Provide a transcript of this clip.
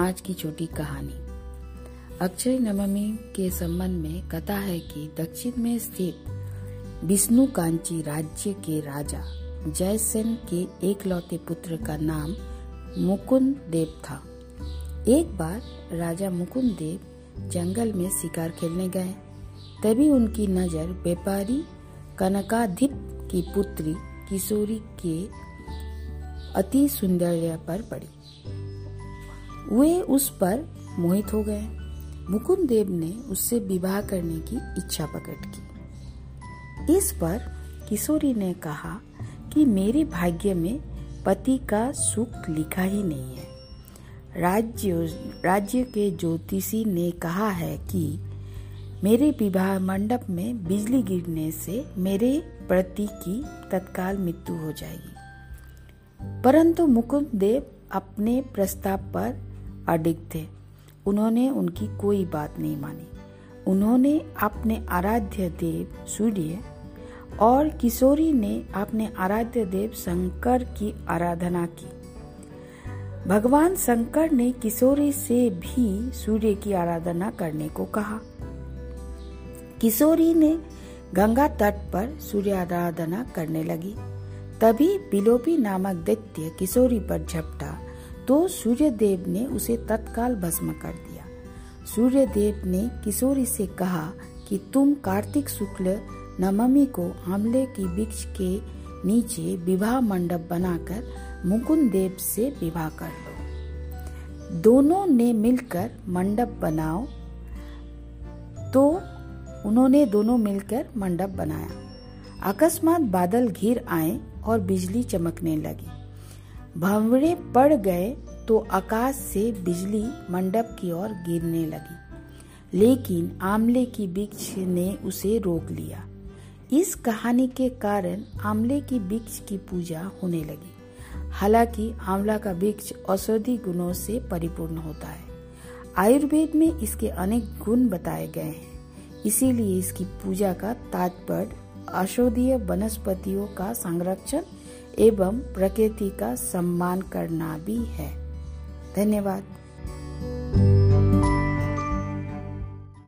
आज की छोटी कहानी। अक्षय नवमी के संबंध में कथा है कि दक्षिण में स्थित विष्णु कांची राज्य के राजा जयसेन के एकलौते पुत्र का नाम मुकुंद देव था। एक बार राजा मुकुंद देव जंगल में शिकार खेलने गए। तभी उनकी नज़र व्यापारी कनकाधिप की पुत्री किशोरी के अति सुंदर पर पड़ी। वे उस पर मोहित हो गए। मुकुंद देव ने उससे विवाह करने की इच्छा प्रकट की। इस पर किशोरी ने कहा कि मेरे भाग्य में पति का सुख लिखा ही नहीं है। राज्य राज्य के ज्योतिषी ने कहा है कि मेरे विवाह मंडप में बिजली गिरने से मेरे पति की तत्काल मृत्यु हो जाएगी। परंतु मुकुंद देव अपने प्रस्ताव पर अडिग थे। उन्होंने उनकी कोई बात नहीं मानी। उन्होंने अपने आराध्य देव सूर्य और किशोरी ने अपने आराध्य देव शंकर की आराधना की। भगवान शंकर ने किशोरी से भी सूर्य की आराधना करने को कहा। किशोरी ने गंगा तट पर सूर्य आराधना करने लगी। तभी बिलोपी नामक दैत्य किशोरी पर झपटा तो सूर्यदेव ने उसे तत्काल भस्म कर दिया। सूर्यदेव ने किशोरी से कहा कि तुम कार्तिक शुक्ल नवमी को आमले की वृक्ष के नीचे विवाह मंडप बनाकर मुकुंद देव से विवाह कर लो। दोनों ने मिलकर मंडप बनाओ। तो उन्होंने दोनों मिलकर मंडप बनाया। अकस्मात बादल घिर आए और बिजली चमकने लगी। भंवरे पड़ गए तो आकाश से बिजली मंडप की ओर गिरने लगी। लेकिन आमले की वृक्ष ने उसे रोक लिया। इस कहानी के कारण आमले की वृक्ष की पूजा होने लगी। हालाँकि आंवला का वृक्ष औषधि गुणों से परिपूर्ण होता है। आयुर्वेद में इसके अनेक गुण बताए गए हैं। इसीलिए इसकी पूजा का तात्पर्य औषधीय वनस्पतियों का संरक्षण एवं प्रकृति का सम्मान करना भी है। धन्यवाद।